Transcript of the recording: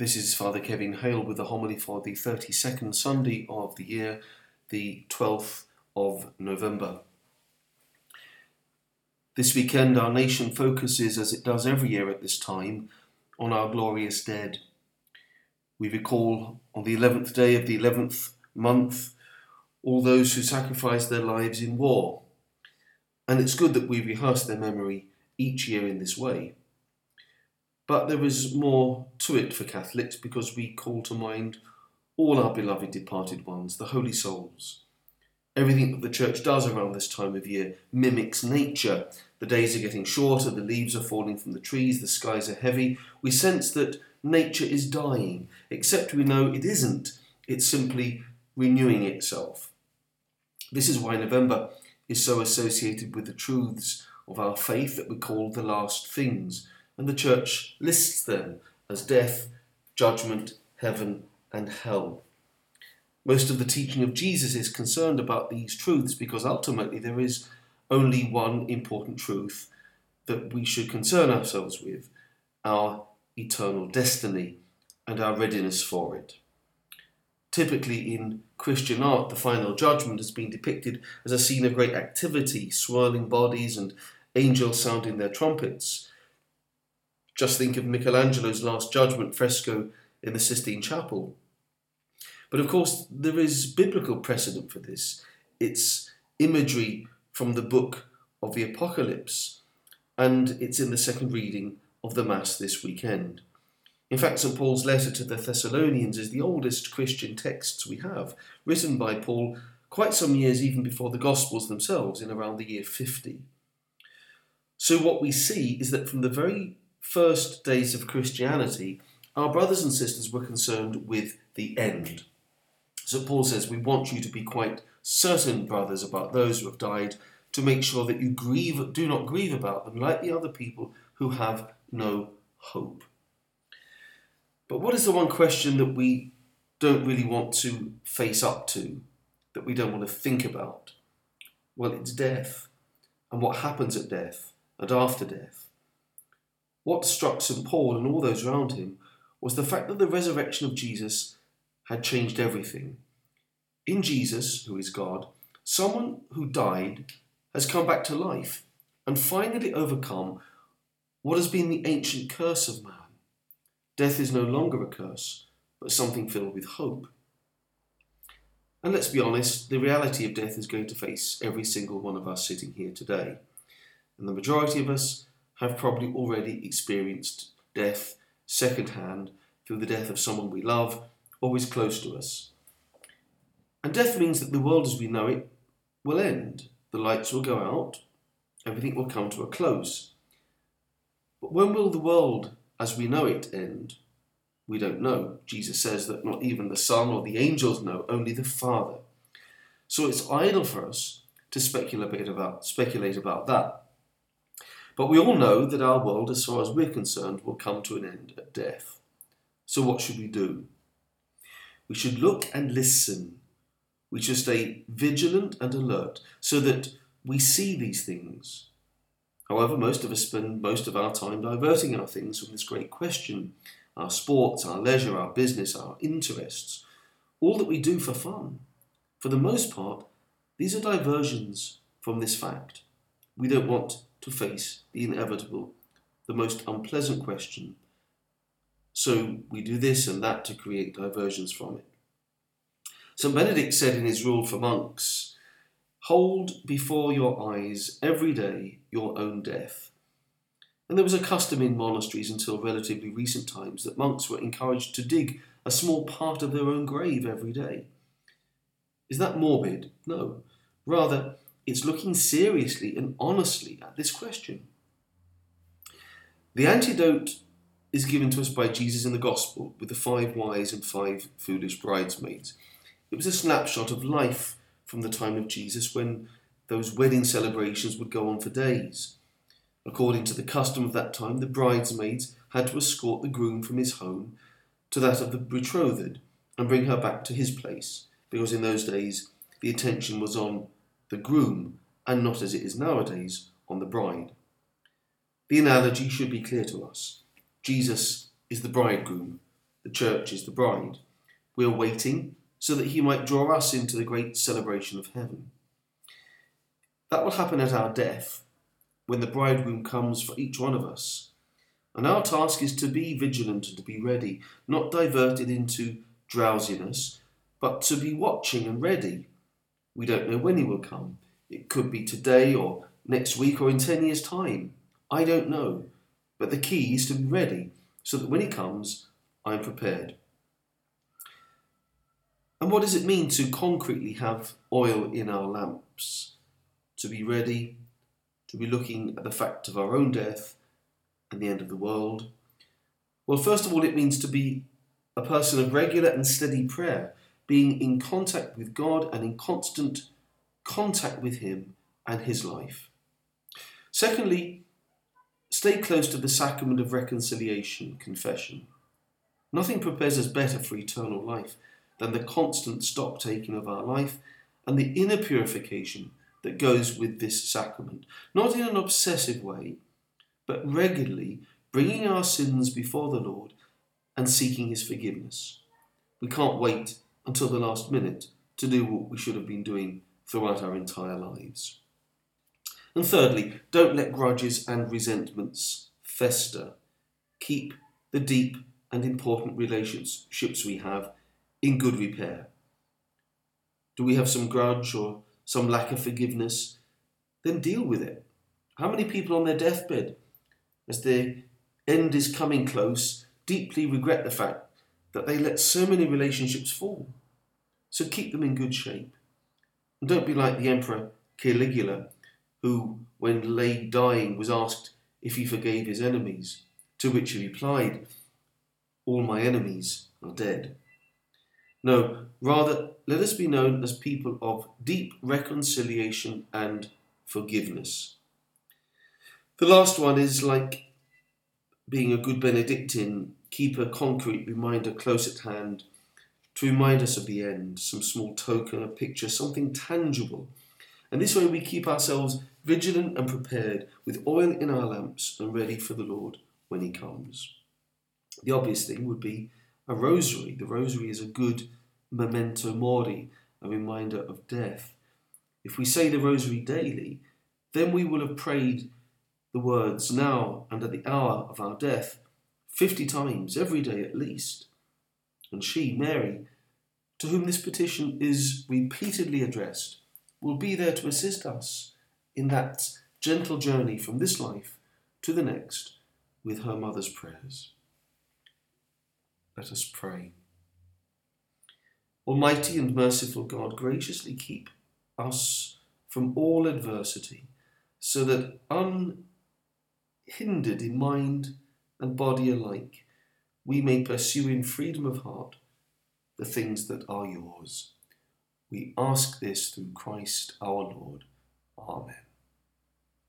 This is Father Kevin Hale with the homily for the 32nd Sunday of the year, the 12th of November. This weekend, our nation focuses, as it does every year at this time, on our glorious dead. We recall on the 11th day of the 11th month all those who sacrificed their lives in war. And it's good that we rehearse their memory each year in this way. But there is more to it for Catholics because we call to mind all our beloved departed ones, the holy souls. Everything that the Church does around this time of year mimics nature. The days are getting shorter, the leaves are falling from the trees, the skies are heavy. We sense that nature is dying, except we know it isn't. It's simply renewing itself. This is why November is so associated with the truths of our faith that we call the last things and the church lists them as death, judgment, heaven, and hell. Most of the teaching of Jesus is concerned about these truths because ultimately there is only one important truth that we should concern ourselves with our eternal destiny and our readiness for it. Typically, in Christian art, the final judgment has been depicted as a scene of great activity, swirling bodies and angels sounding their trumpets. Just think of Michelangelo's Last Judgment fresco in the Sistine Chapel. But of course, there is biblical precedent for this. It's imagery from the book of the Apocalypse, and it's in the second reading of the Mass this weekend. In fact, St. Paul's letter to the Thessalonians is the oldest Christian texts we have, written by Paul quite some years even before the Gospels themselves, in around the year 50. So, what we see is that from the very first days of Christianity, our brothers and sisters were concerned with the end. So Paul says, We want you to be quite certain, brothers, about those who have died, to make sure that you grieve, do not grieve about them like the other people who have no hope. But what is the one question that we don't really want to face up to, that we don't want to think about? Well, it's death, and what happens at death and after death. What struck St. Paul and all those around him was the fact that the resurrection of Jesus had changed everything. In Jesus, who is God, someone who died has come back to life and finally overcome what has been the ancient curse of man. Death is no longer a curse, but something filled with hope. And let's be honest, the reality of death is going to face every single one of us sitting here today. And the majority of us have probably already experienced death secondhand through the death of someone we love or is close to us. And death means that the world as we know it will end. The lights will go out, everything will come to a close. But when will the world as we know it end? We don't know. Jesus says that not even the Son or the angels know, only the Father. So it's idle for us to speculate about, speculate about that. But we all know that our world, as far as we're concerned, will come to an end at death. So what should we do? We should look and listen. We should stay vigilant and alert so that we see these things. However, most of us spend most of our time diverting our things from this great question our sports, our leisure, our business, our interests, all that we do for fun. For the most part, these are diversions from this fact. We don't want to face the inevitable, the most unpleasant question. So we do this and that to create diversions from it. St. Benedict said in his rule for monks Hold before your eyes every day your own death. And there was a custom in monasteries until relatively recent times that monks were encouraged to dig a small part of their own grave every day. Is that morbid? No. Rather, it's looking seriously and honestly at this question. The antidote is given to us by Jesus in the Gospel with the five wise and five foolish bridesmaids. It was a snapshot of life from the time of Jesus when those wedding celebrations would go on for days. According to the custom of that time, the bridesmaids had to escort the groom from his home to that of the betrothed and bring her back to his place, because in those days the attention was on the groom, and not as it is nowadays on the bride. The analogy should be clear to us. Jesus is the bridegroom, The church is the bride. We are waiting so that he might draw us into the great celebration of heaven. That will happen at our death, when the bridegroom comes for each one of us. And our task is to be vigilant and to be ready, not diverted into drowsiness, but to be watching and ready. We don't know when he will come. It could be today or next week or in 10 years' time. I don't know. But the key is to be ready so that when he comes, I'm prepared. And what does it mean to concretely have oil in our lamps? To be ready, to be looking at the fact of our own death and the end of the world? Well, first of all, it means to be a person of regular and steady prayer, being in contact with God and in constant contact with Him and His life. Secondly, stay close to the sacrament of reconciliation, confession. Nothing prepares us better for eternal life than the constant stock taking of our life and the inner purification that goes with this sacrament, not in an obsessive way, but regularly bringing our sins before the Lord and seeking His forgiveness. We can't wait until the last minute to do what we should have been doing throughout our entire lives. And thirdly, don't let grudges and resentments fester. Keep the deep and important relationships we have in good repair? Do we have some grudge or some lack of forgiveness? Then deal with it. How many people on their deathbed, as their end is coming close, deeply regret the fact that they let so many relationships fall? So keep them in good shape. And don't be like the Emperor Caligula, who, when lay dying, was asked if he forgave his enemies, to which he replied, All my enemies are dead. No, rather, let us be known as people of deep reconciliation and forgiveness. The last one is like being a good Benedictine, keep a concrete reminder close at hand to remind us of the end, some small token, a picture, something tangible. And this way we keep ourselves vigilant and prepared, with oil in our lamps and ready for the Lord when He comes. The obvious thing would be a rosary. The rosary is a good memento mori, a reminder of death. If we say the rosary daily, then we will have prayed the words now and at the hour of our death 50 times every day at least. And she, Mary, to whom this petition is repeatedly addressed, will be there to assist us in that gentle journey from this life to the next with her mother's prayers. Let us pray. Almighty and merciful God, graciously keep us from all adversity, so that unhindered in mind and body alike, we may pursue in freedom of heart the things that are yours. We ask this through Christ our Lord. Amen.